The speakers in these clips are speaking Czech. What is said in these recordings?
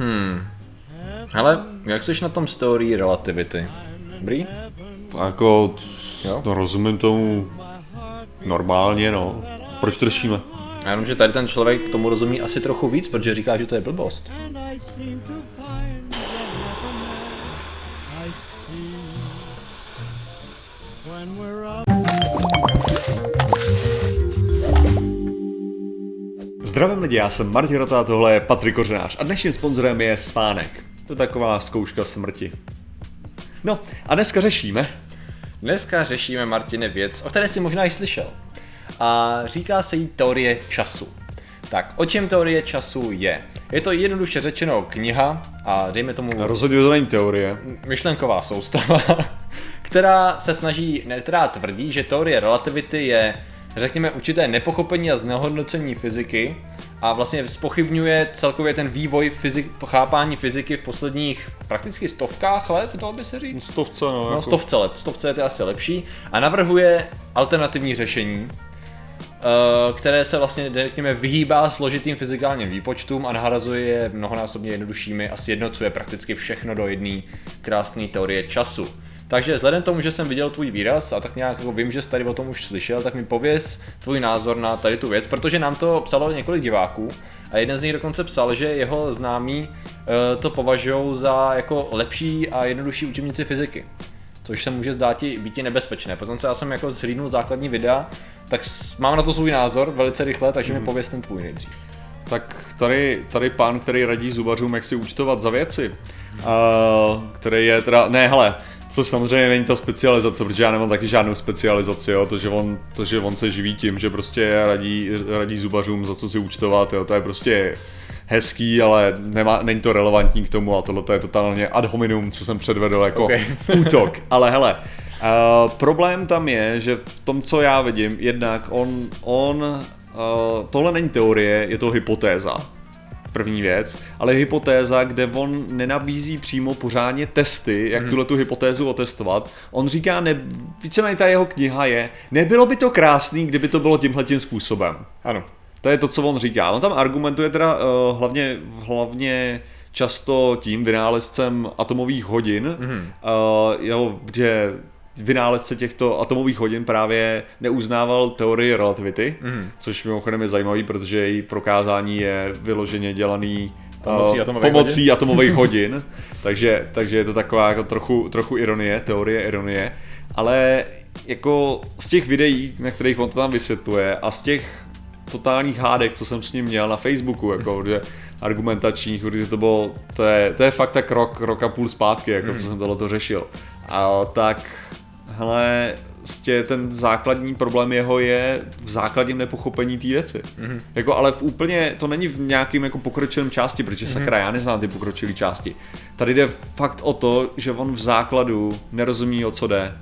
Hmm. Ale jak jsi na tom z teorií relativity? Dobrý? Jako, Jo? no, rozumím tomu normálně, no. Proč to řešíme? Já jenom, že tady ten člověk tomu rozumí asi trochu víc, protože říká, že to je blbost. Zdravím lidi, já jsem Martin Rota, tohle je Patrik Kořenář a dnešním sponzorem je Spánek. To je taková zkouška smrti. No a dneska řešíme, Dneska řešíme, Martine, věc, o které jsi možná i slyšel. A říká se jí teorie času. Tak, o čem teorie času je? Je to jednoduše řečeno kniha a dejme tomu rozhodně to není teorie, myšlenková soustava, která se snaží, která tvrdí, že teorie relativity je, řekněme, určité nepochopení a znehodnocení fyziky a vlastně spochybňuje celkově ten vývoj fyzik, chápání fyziky v posledních prakticky stovkách let, dalo by se říct. stovce, no, No, jako. stovce let, stovce let je asi lepší a navrhuje alternativní řešení, eh, které se vlastně, řekněme, vyhýbá složitým fyzikálním výpočtům a nahrazuje je mnohonásobně jednoduššími a sjednocuje prakticky všechno do jedné krásné teorie času. Takže vzhledem k tomu, že jsem viděl tvůj výraz a tak nějak jako vím, že jsi tady o tom už slyšel, tak mi pověz tvůj názor na tady tu věc, protože nám to psalo několik diváků a jeden z nich dokonce psal, že jeho známí eh, to považují za jako lepší a jednodušší učebnici fyziky což se může zdát i být i nebezpečné. Potom co já jsem jako zhlídnul základní videa, tak mám na to svůj názor velice rychle, takže mi pověz ten tvůj nejdřív. Tak tady, tady pán, který radí zubařům, jak si účtovat za věci, a, který je teda, ne hele, což samozřejmě není ta specializace, protože já nemám taky žádnou specializaci, jo, to, že on, to, že on se živí tím, že prostě radí, radí zubařům, za co si účtovat, jo, to je prostě hezký, ale nemá, není to relevantní k tomu a tohle je totálně ad hominem, co jsem předvedl jako Ok. útok. Ale hele, uh, problém tam je, že v tom, co já vidím, jednak on, on uh, tohle není teorie, je to hypotéza. První věc, ale hypotéza, kde on nenabízí přímo pořádně testy, jak tuhle tu hypotézu otestovat. On říká, ne, víceméně ta jeho kniha je, nebylo by to krásný, kdyby to bylo tímhle tím způsobem. Ano. To je to, co on říká. On tam argumentuje teda uh, hlavně, hlavně často tím vynálezcem atomových hodin, mm-hmm. uh, jo, že vynálezce těchto atomových hodin právě neuznával teorii relativity, mm-hmm. což mimochodem je zajímavý, protože její prokázání je vyloženě dělaný Pomocí eh, atomových pomocí atomových hodin, takže, takže je to taková jako trochu, trochu ironie, teorie ironie, ale jako z těch videí, na kterých on to tam vysvětluje a z těch totálních hádek, co jsem s ním měl na Facebooku, jako, že argumentačních, protože to bylo, to je, to je fakt tak rok, rok a půl zpátky, jako, co jsem tohle to řešil. A tak, hele, prostě ten základní problém jeho je v základním nepochopení té věci. Mm-hmm. Jako, ale v úplně, to není v nějakým jako pokročilém části, protože mm-hmm. sakra, já neznám ty pokročilé části. Tady jde fakt o to, že on v základu nerozumí, o co jde.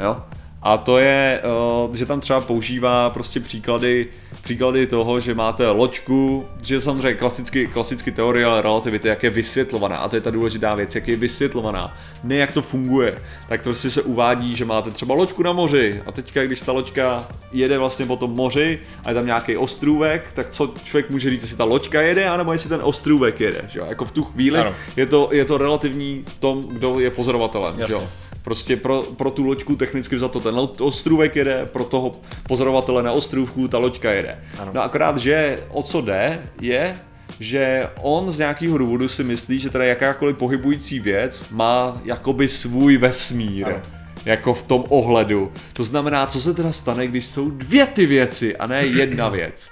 Jo? A to je, eh, že tam třeba používá prostě příklady, příklady toho, že máte loďku, že samozřejmě klasicky, klasicky teorie relativity, jak je vysvětlovaná, a to je ta důležitá věc, jak je vysvětlovaná, ne jak to funguje. Tak to prostě se uvádí, že máte třeba loďku na moři a teďka, když ta loďka jede vlastně po tom moři a je tam nějaký ostrůvek, tak co člověk může říct, jestli ta loďka jede, anebo jestli ten ostrůvek jede, že jo? Jako v tu chvíli Ano. je to, je to relativní tom, kdo je pozorovatelem, že Jasně. jo? Prostě pro, pro tu loďku technicky za to ten ostrůvek jede, pro toho pozorovatele na ostrůvku ta loďka jede. Ano. No akorát, že o co jde, je, že on z nějakého důvodu si myslí, že teda jakákoliv pohybující věc má jakoby svůj vesmír. Ano. Jako v tom ohledu. To znamená, co se teda stane, když jsou dvě ty věci a ne jedna věc.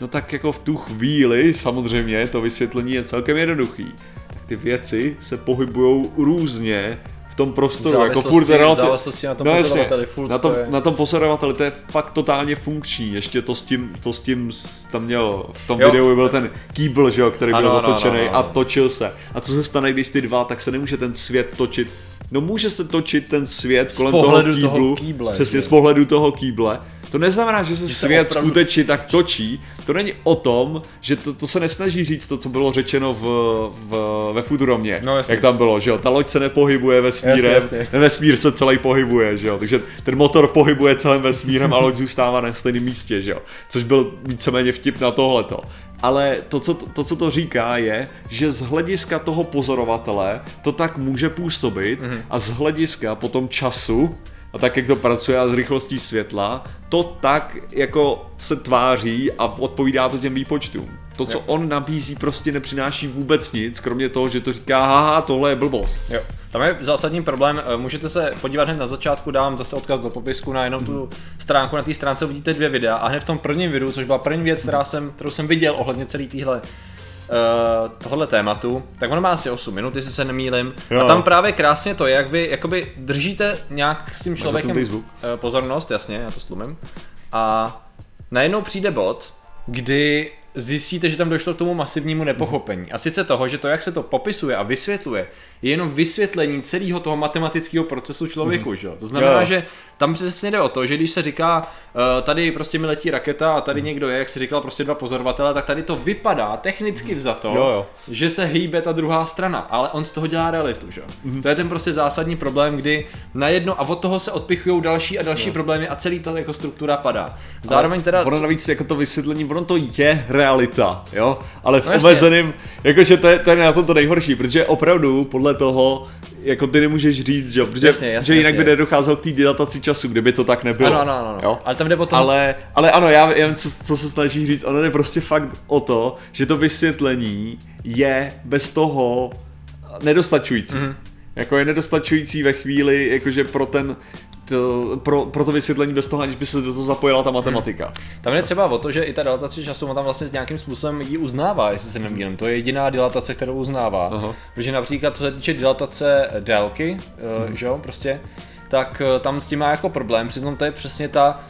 No tak jako v tu chvíli, samozřejmě, to vysvětlení je celkem jednoduchý. Tak ty věci se pohybují různě tom prostoru, jako furt na tom jasně, pozorovateli, furt na tom, to je- na tom pozorovateli, to je fakt totálně funkční, ještě to s tím, to s tím tam měl, v tom Jo. videu byl ten kýbl, že jo, který byl Ano, ano, zatočený ano, ano, a točil se. A co se stane, když ty dva, tak se nemůže ten svět točit. No může se točit ten svět kolem toho pohledu toho kýblu, kýble, přesně že? z pohledu toho kýble. To neznamená, že se se svět opravdu- skutečně tak točí. To není o tom, že to, to se nesnaží říct to, co bylo řečeno v, v, ve Futuromě. No, jasně. jak tam bylo, že jo. Ta loď se nepohybuje vesmírem, Jasně, jasně. vesmír se celý pohybuje, že jo. Takže ten motor pohybuje celým vesmírem a loď zůstává na stejném místě, že jo. Což byl víceméně vtip na tohleto. ale to co, to, co to říká, je, že z hlediska toho pozorovatele to tak může působit Mhm. mm-hmm. a z hlediska potom času a tak, jak to pracuje a s rychlostí světla, to tak jako se tváří a odpovídá to těm výpočtům. To, co Jo. on nabízí, prostě nepřináší vůbec nic, kromě toho, že to říká, haha, tohle je blbost. Jo. Tam je zásadní problém, eh, můžete se podívat hned na začátku, dám zase odkaz do popisku na jenom tu stránku, na té stránce uvidíte dvě videa a hned v tom prvním videu, což byla první věc, která jsem, kterou jsem viděl ohledně celý téhle Uh, tohle tématu, tak ono má asi 8 minut, jestli se nemýlim. Jo. A tam právě krásně to je, jak vy jakoby držíte nějak s tím člověkem eh, pozornost, jasně, já to slumím. A najednou přijde bod, kdy zjistíte, že tam došlo k tomu masivnímu nepochopení. A sice toho, že to, jak se to popisuje a vysvětluje, je jenom vysvětlení celého toho matematického procesu člověku, že? jo? To znamená, Jo. že tam přesně jde o to, že když se říká, uh, tady prostě mi letí raketa a tady někdo je, jak si říkal, prostě dva pozorovatele, tak tady to vypadá technicky vzato, Jo, jo. že se hýbe ta druhá strana, ale on z toho dělá realitu, že? jo? To je ten prostě zásadní problém, kdy najednou a od toho se odpichují další a další problémy a celý ta jako struktura padá. Zároveň teda... Ono navíc jako to vysvětlení, ono to je realita, jo, ale v No omezeném, jakože to je, to je na tom to nejhorší, protože opravdu podle toho, jako ty nemůžeš říct, že, protože, Jasně, jasně, že jinak jasně. by nedocházelo k té dilataci času, kdyby to tak nebylo. Ano, ano, ano, ano. Jo? Ale tam jde o to, Ale, ale ano, já já co, co se snaží říct, ono je prostě fakt o to, že to vysvětlení je bez toho nedostačující. Mhm. Mm-hmm. Jako je nedostačující ve chvíli, jakože pro ten, to, pro, pro to vysvětlení bez toho, aniž by se do toho zapojila ta matematika. Tam je třeba o to, že i ta dilatace času, on tam vlastně s nějakým způsobem ji uznává, jestli se nemýlím. To je jediná dilatace, kterou uznává. Aha. Protože například, co se týče dilatace délky, hmm. že jo, prostě, tak eh, tam s tím má jako problém, přitom to je přesně ta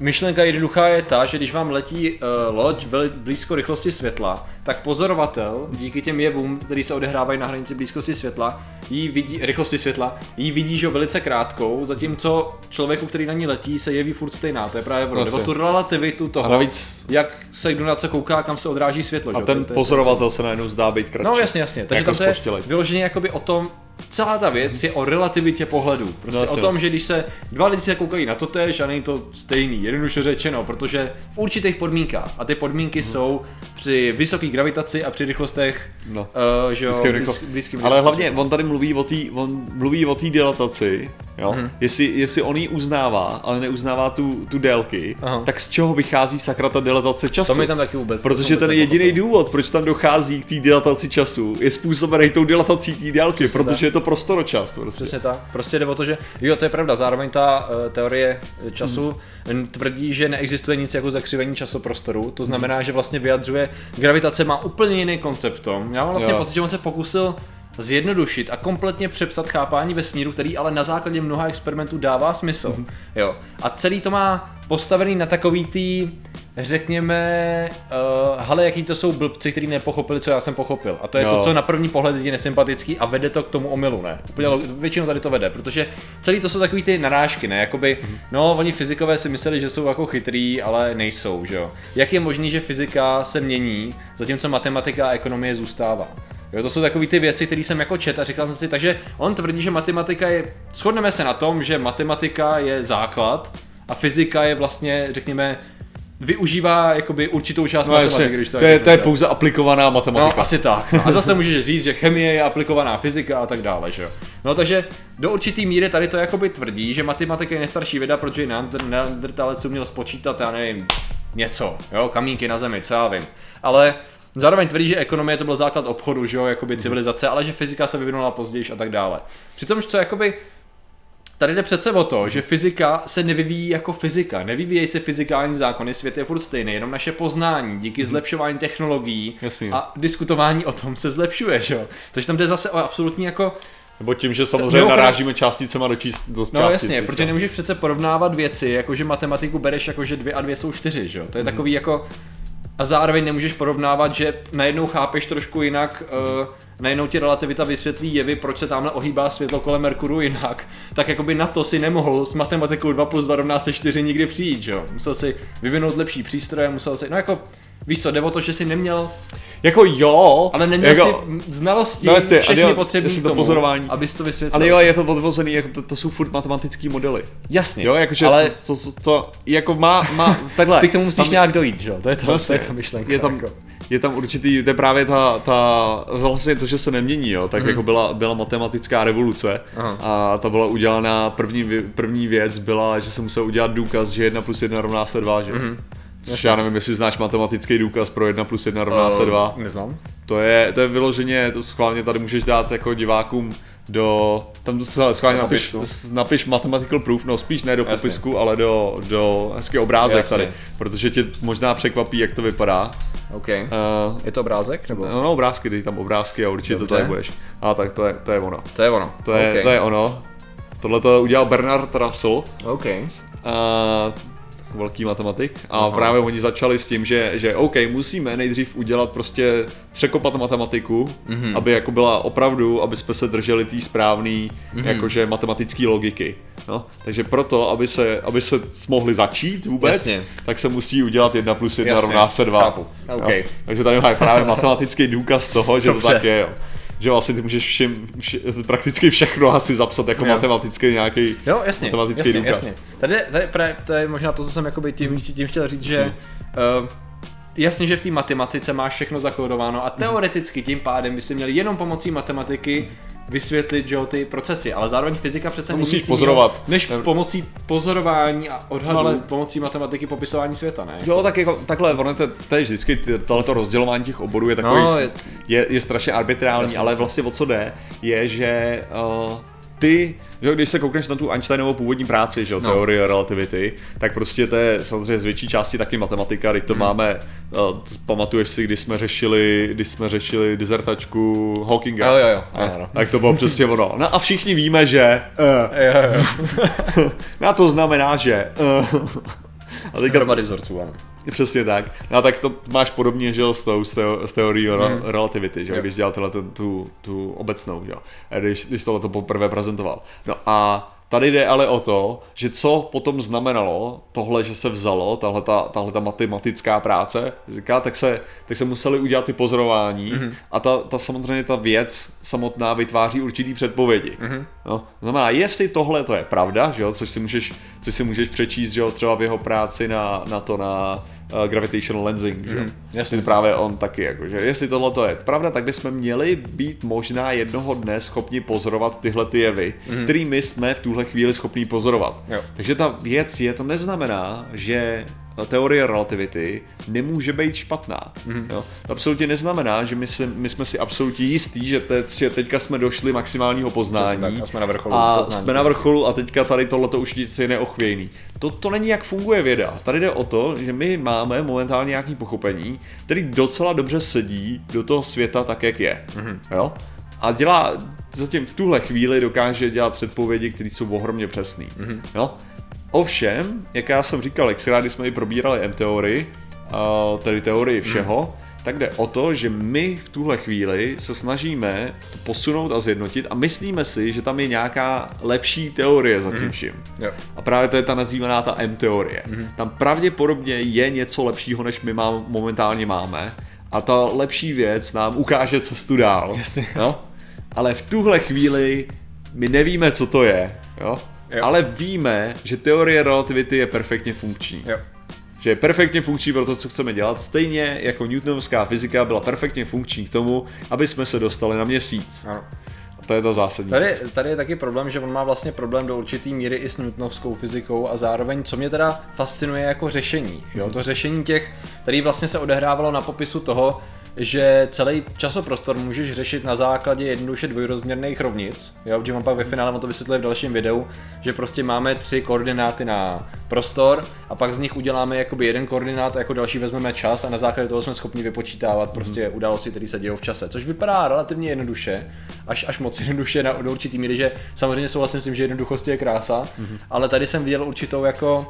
myšlenka jednoduchá je ta, že když vám letí uh, loď blízko rychlosti světla, tak pozorovatel díky těm jevům, který se odehrávají na hranici blízkosti světla, jí vidí, rychlosti světla, jí vidí, že velice krátkou, zatímco člověku, který na ní letí, se jeví furt stejná. To je právě pro Vlastně. tu relativitu toho, A navíc- jak se kdo na co kouká, kam se odráží světlo. A že ten to- to je- pozorovatel se najednou zdá být kratší. No jasně, jasně. Takže Jako tam to je vyloženě jakoby o tom, celá ta věc je o relativitě pohledu. Prostě No, o tom, že když se dva lidi se koukají na to tež a není to stejný, jednoduše řečeno, protože v určitých podmínkách, a ty podmínky Mhm. jsou při vysoké gravitaci a při rychlostech, No. uh, že jo, Blízkým blíz, rychlo- blízkým Ale hlavně on tady mluví o té on mluví o té dilataci, jo? Mhm. Jestli, jestli on ji uznává, ale neuznává tu, tu délky, Aha. tak z čeho vychází sakra ta dilatace času? To mi tam taky vůbec. to Protože ten jediný důvod, proč tam dochází k té dilataci času, je způsobený tou dilatací té délky, Přesně protože tak. je to prostoročas. Prostě. Přesně tak. Prostě jde o to, že jo, to je pravda. Zároveň ta uh, teorie času hmm. Tvrdí, že neexistuje nic jako zakřivení časoprostoru. To znamená, že vlastně vyjadřuje, gravitace má úplně jiný koncept tom. Já mám vlastně Jo. pocit, že on se pokusil zjednodušit a kompletně přepsat chápání vesmíru, který ale na základě mnoha experimentů dává smysl. Mhm. Jo. A celý to má postavený na takový tý, řekněme, uh, hele, jaký to jsou blbci, kteří nepochopili, co já jsem pochopil. A to je Jo. to, co na první pohled je nesympatický a vede to k tomu omylu, ne? Úplně většinou tady to vede, protože celý to jsou takový ty narážky, ne? Jakoby, no, oni fyzikové si mysleli, že jsou jako chytrý, ale nejsou, že jo? Jak je možný, že fyzika se mění, zatímco matematika a ekonomie zůstává? Jo, to jsou takové ty věci, které jsem jako čet a říkal jsem si, takže on tvrdí, že matematika je, shodneme se na tom, že matematika je základ a fyzika je vlastně, řekněme, využívá jakoby určitou část No matematiky, jasně, když to to je, to je pouze aplikovaná matematika. No, asi tak. No, a zase můžeš říct, že chemie je aplikovaná fyzika a tak dále, že jo. No takže do určitý míry tady to jakoby tvrdí, že matematika je nejstarší věda, protože Neander- neandertalec uměl spočítat, já nevím, něco, jo, kamínky na zemi, co já vím. Ale zároveň tvrdí, že ekonomie to byl základ obchodu, že jo, jakoby civilizace, ale že fyzika se vyvinula později a tak dále. Přitom, co jakoby Tady jde přece o to, že fyzika se nevyvíjí jako fyzika. Nevyvíjejí se fyzikální zákony, svět je furt stejný, jenom naše poznání díky zlepšování technologií Jasně. a diskutování o tom se zlepšuje, že jo. Takže tam jde zase o absolutní jako Nebo tím, že samozřejmě Mimochodem- narážíme částicema do, číst, do No částic. jasně, teďka. protože nemůžeš přece porovnávat věci, jako že matematiku bereš jako že dvě a dvě jsou čtyři, že jo? To je takový jako... A zároveň nemůžeš porovnávat, že najednou chápeš trošku jinak, uh, najednou ti relativita vysvětlí jevy, proč se tamhle ohýbá světlo kolem Merkuru jinak, tak jakoby na to si nemohl s matematikou 2 plus 2 rovná se 4 nikdy přijít, že jo? Musel si vyvinout lepší přístroje, musel si, no jako, víš co, jde o to, že si neměl, Jako jo, ale neměl jako, si znalosti, no jasně, a všechny jo, potřebné jestli k to tomu, pozorování. abys to vysvětlil. Ale jo, je to odvozený, jako to, to jsou furt matematický modely. Jasně, Jo, jakože ale to, to, to, jako má, má, takhle. ty k tomu musíš tam- nějak dojít, že jo? To je to, No to je jasně. ta myšlenka. Je tam, jako. je tam určitý, to je právě ta, ta vlastně to, že se nemění, jo, tak mm. jako byla, byla matematická revoluce Aha. a ta byla udělaná, první, první věc byla, že se musel udělat důkaz, že 1 plus 1 rovná se 2, že? Mm. Což já nevím, jestli znáš matematický důkaz pro 1 plus 1 rovná se 2. Uh, neznám. To je, to je vyloženě, to schválně tady můžeš dát jako divákům do, tam to schválně Do napiš, popisku. napiš mathematical proof, no spíš ne do Jasně. popisku, ale do, do hezký obrázek Jasně. tady, protože tě možná překvapí, jak to vypadá. OK. Uh, Je to obrázek? Nebo? no, no, obrázky, dej tam obrázky a určitě Dobře. to tady budeš. A tak to je, to je ono. To je ono. To je, OK. to je ono. Tohle to udělal Bernard Russell, OK. a velký matematik. A Aha. právě oni začali s tím, že, že OK, musíme nejdřív udělat prostě překopat matematiku, mm-hmm. aby jako byla opravdu, aby jsme se drželi té správné mm-hmm. jakože matematické logiky. No, takže proto, aby se, aby se mohli začít vůbec, Jasně. tak se musí udělat 1 plus 1 Jasně, rovná se 2. chápu. OK. Takže tady máš právě matematický důkaz toho, že Dobře. to tak je. Jo. Že vlastně ty můžeš všim, vše, prakticky všechno asi zapsat jako Jo. matematický nějaký Jo, jasně, matematický jasně, důkaz. jasně. Tady, tady právě, to je možná to, co jsem jakoby tím, tím chtěl říct, že uh, jasně, že v té matematice máš všechno zakódováno a teoreticky tím pádem by si měl jenom pomocí matematiky vysvětlit že jo, ty procesy, ale zároveň fyzika přece To není musíš nic jiného, pozorovat. než pomocí pozorování a odhadu, No, ale- pomocí matematiky popisování světa, ne? Jo, tak jako takhle, ono to, to je vždycky, tohleto rozdělování těch oborů je takový, No, je- je, je, strašně arbitrální, Jasně, ale vlastně o co jde, je, že uh, ty, že když se koukneš na tu Einsteinovou původní práci, že jo, No. teorie relativity, tak prostě to je samozřejmě z větší části taky matematika, teď to máme, uh, pamatuješ si, když jsme řešili, když jsme řešili dizertačku Hawkinga. Jo, jo, jo, ano, ano. Tak to bylo přesně ono. No a všichni víme, že uh, Jo, jo. a to znamená, že uh, a teďka Hromady vzorců, ano. Přesně tak. No a tak to máš podobně, že jo, s, tou, s, teo, s teorií mm. relativity, že jo, když dělal tu, tu, obecnou, že jo, když, když tohle to poprvé prezentoval. No a tady jde ale o to, že co potom znamenalo tohle, že se vzalo, tahle ta, tahle ta matematická práce, říká, tak se, tak se museli udělat ty pozorování mm. a ta, ta samozřejmě ta věc samotná vytváří určitý předpovědi. Mm. No, to znamená, jestli tohle to je pravda, že jo, což si můžeš, což si můžeš přečíst, že jo, třeba v jeho práci na, na to, na uh, gravitational lensing, že jasně, Jestli jasně. právě on taky, jako, že jestli tohle to je pravda, tak bychom měli být možná jednoho dne schopni pozorovat tyhle ty jevy, mm. který my jsme v tuhle chvíli schopni pozorovat. Jo. Takže ta věc je, to neznamená, že teorie relativity nemůže být špatná. Mm. Jo? To absolutně neznamená, že my, si, my jsme si absolutně jistí, že, te, že teďka jsme došli maximálního poznání tak, a jsme na vrcholu a poznání. jsme na vrcholu a teďka tady tohleto už nic je neochvějný. To, to není jak funguje věda. Tady jde o to, že my máme momentálně nějaký pochopení, který docela dobře sedí do toho světa tak, jak je. Mm-hmm. Jo? A dělá, zatím v tuhle chvíli dokáže dělat předpovědi, které jsou ohromně přesné. Mm-hmm. Jo? Ovšem, jak já jsem říkal, jak rádi jsme i probírali M-teorii, tedy teorii všeho, mm. tak jde o to, že my v tuhle chvíli se snažíme to posunout a zjednotit a myslíme si, že tam je nějaká lepší teorie za tím vším. Jo. A právě to je ta nazývaná ta M-teorie. Mm. Tam pravděpodobně je něco lepšího, než my mám, momentálně máme. A ta lepší věc nám ukáže cestu dál. Jasně. Jo? Ale v tuhle chvíli my nevíme, co to je. Jo? Jo. Ale víme, že teorie relativity je perfektně funkční. Jo. Že je perfektně funkční pro to, co chceme dělat, stejně jako newtonovská fyzika byla perfektně funkční k tomu, aby jsme se dostali na měsíc. Ano. A to je to zásadní. Tady, věc. tady je taky problém, že on má vlastně problém do určitý míry i s newtonovskou fyzikou a zároveň, co mě teda fascinuje jako řešení. Jo? To řešení těch, který vlastně se odehrávalo na popisu toho, že celý časoprostor můžeš řešit na základě jednoduše dvojrozměrných rovnic, jo, že mám pak ve finále, to vysvětluje v dalším videu, že prostě máme tři koordináty na prostor a pak z nich uděláme jakoby jeden koordinát a jako další vezmeme čas a na základě toho jsme schopni vypočítávat prostě události, které se dějou v čase, což vypadá relativně jednoduše, až, až moc jednoduše na, do určitý míry, že samozřejmě souhlasím s tím, že jednoduchost je krása, ale tady jsem viděl určitou jako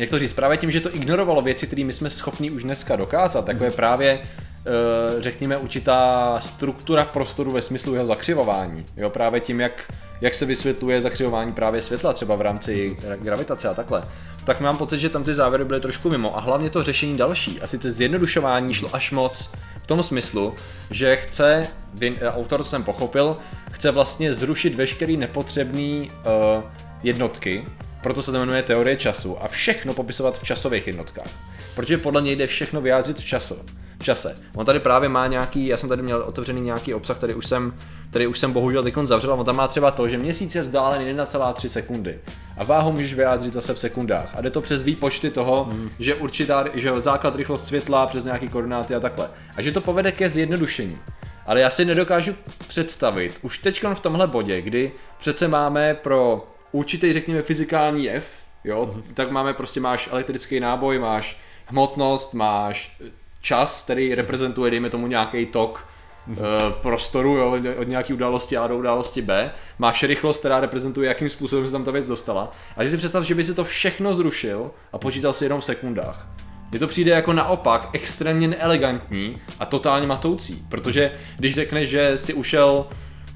jak to říct, právě tím, že to ignorovalo věci, které my jsme schopni už dneska dokázat, jako je právě eh, řekněme určitá struktura prostoru ve smyslu jeho zakřivování. Jo, právě tím, jak, jak se vysvětluje zakřivování právě světla, třeba v rámci gra- gravitace a takhle. Tak mám pocit, že tam ty závěry byly trošku mimo. A hlavně to řešení další, a sice zjednodušování šlo až moc v tom smyslu, že chce, eh, autor, co jsem pochopil, chce vlastně zrušit veškerý nepotřebný uh, jednotky, proto se to jmenuje teorie času a všechno popisovat v časových jednotkách. Protože podle něj jde všechno vyjádřit v času. v čase. On tady právě má nějaký, já jsem tady měl otevřený nějaký obsah, který už jsem, který už jsem bohužel teď zavřel, a on tam má třeba to, že měsíc je vzdálen 1,3 sekundy. A váhu můžeš vyjádřit zase v sekundách. A jde to přes výpočty toho, hmm. že určitá, že základ rychlost světla přes nějaký koordináty a takhle. A že to povede ke zjednodušení. Ale já si nedokážu představit, už teď v tomhle bodě, kdy přece máme pro určitý, řekněme, fyzikální jev, jo, tak máme prostě, máš elektrický náboj, máš hmotnost, máš čas, který reprezentuje, dejme tomu, nějaký tok eh, prostoru jo, od nějaké události A do události B. Máš rychlost, která reprezentuje, jakým způsobem se tam ta věc dostala. A když si představ, že by si to všechno zrušil a počítal si jenom v sekundách. Mně to přijde jako naopak extrémně neelegantní a totálně matoucí, protože když řekneš, že si ušel,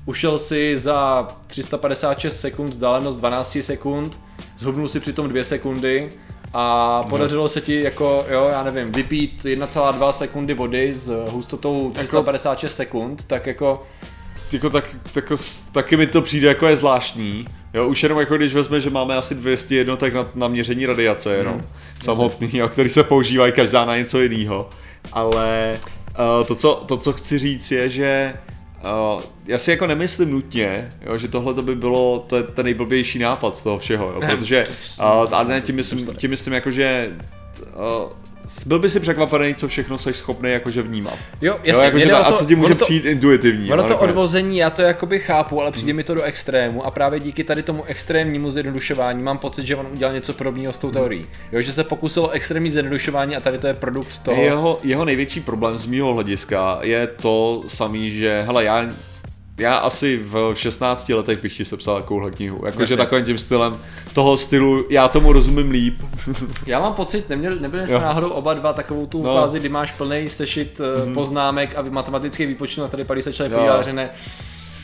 ušel si za 356 sekund vzdálenost 12 sekund, zhubnul si přitom 2 sekundy a podařilo se ti jako, jo, já nevím, vypít 1,2 sekundy vody s hustotou 356 sekund, tak jako jako tak, tak, taky mi to přijde jako je zvláštní. Jo, už jenom jako když vezme, že máme asi 200 jednotek na, na měření radiace jenom, mm, samotný, jo, který se používají každá na něco jiného. Ale uh, to, co, to, co chci říct je, že Uh, já si jako nemyslím nutně, jo, že tohle by bylo to, ten nejblbější nápad z toho všeho, jo, protože uh, a ne, tím myslím, tím myslím jako, že uh, byl by si překvapený, co všechno jsi schopný jakože vnímat. Jo, jasně, jo, jakože to, a co ti může to, přijít intuitivní. Ono to odvození, já to jakoby chápu, ale přijde hmm. mi to do extrému a právě díky tady tomu extrémnímu zjednodušování mám pocit, že on udělal něco podobného s tou teorií. Jo, že se pokusil o extrémní zjednodušování a tady to je produkt toho. Jeho, jeho největší problém z mého hlediska je to samý, že hele, já já asi v 16 letech bych ti sepsal takovouhle knihu. Jakože takovým tím stylem toho stylu, já tomu rozumím líp. já mám pocit, neměli, nebyli jsme náhodou oba dva takovou tu no. fázi, kdy máš plný sešit mm. poznámek a matematický výpočtu a tady padí se člověk podívá, že ne.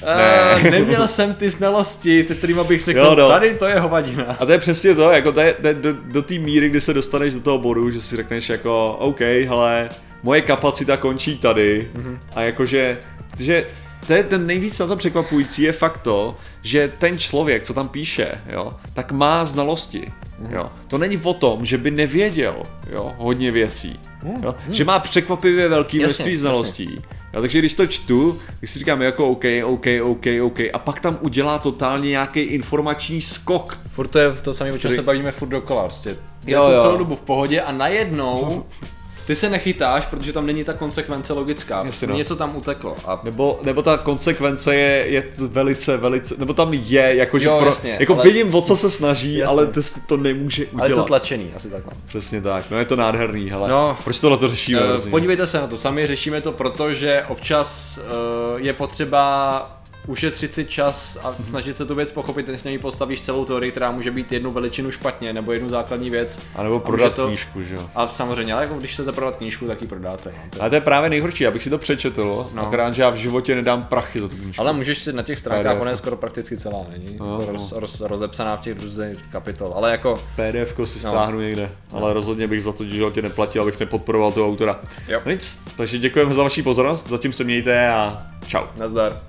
Ne. neměl jsem ty znalosti, se kterými bych řekl, jo, no. tady to je hovadina. A to je přesně to, jako to je, to je do, do té míry, kdy se dostaneš do toho bodu, že si řekneš jako, OK, hele, moje kapacita končí tady mm-hmm. a jakože, že to je ten nejvíc na to překvapující je fakt to, že ten člověk, co tam píše, jo, tak má znalosti. Mhm. Jo. To není o tom, že by nevěděl jo, hodně věcí. Jo. Že má překvapivě velké množství znalostí. Jo, takže když to čtu, když si říkám jako OK, OK, OK, OK a pak tam udělá totálně nějaký informační skok. Furt to je to samé, o čem se bavíme furt dokola. Prostě. Je jo, to jo. celou dobu v pohodě a najednou ty se nechytáš, protože tam není ta konsekvence logická. Jasně, no. Něco tam uteklo. A... Nebo, nebo ta konsekvence je, je velice, velice, nebo tam je, jakože jo, pro, jasně, jako ale... vidím, o co se snaží, jasně. ale to, to nemůže udělat. Ale je to tlačený, asi takhle. Přesně tak, no je to nádherný, hele. No, proč tohle to řešíme? Uh, podívejte se na to, sami řešíme to, protože občas uh, je potřeba ušetřit si čas a snažit se tu věc pochopit, než na ní postavíš celou teorii, která může být jednu veličinu špatně, nebo jednu základní věc. A nebo prodat to... knížku, že jo. A samozřejmě, ale jako když chcete prodat knížku, tak ji prodáte. No. To je... Ale to je právě nejhorší, abych si to přečetl, no. akorát, že já v životě nedám prachy za tu knížku. Ale můžeš si na těch stránkách, ona je skoro prakticky celá, není? No, jako no. Roz, roz, rozepsaná v těch různých kapitol, ale jako... PDF si no. stáhnu někde, no. ale rozhodně bych za to v životě neplatil, abych nepodporoval toho autora. Jo. Nic, takže děkujeme za vaši pozornost, zatím se mějte a čau. Nazdar.